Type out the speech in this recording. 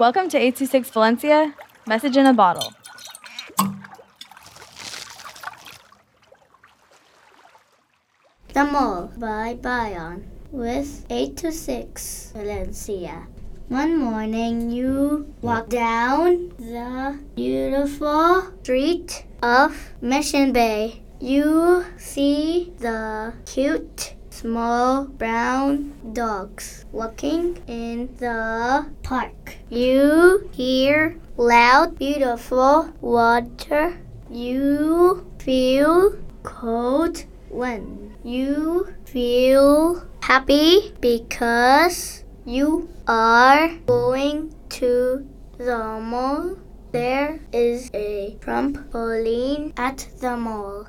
Welcome to 826 Valencia, message in a bottle. The Mall by Bayan with 826 Valencia. One morning you walk down the beautiful street of Mission Bay. You see the cute small brown dogs walking in the park. You hear loud, beautiful water. You feel cold when You feel happy because you are going to the mall. There is a trampoline at the mall.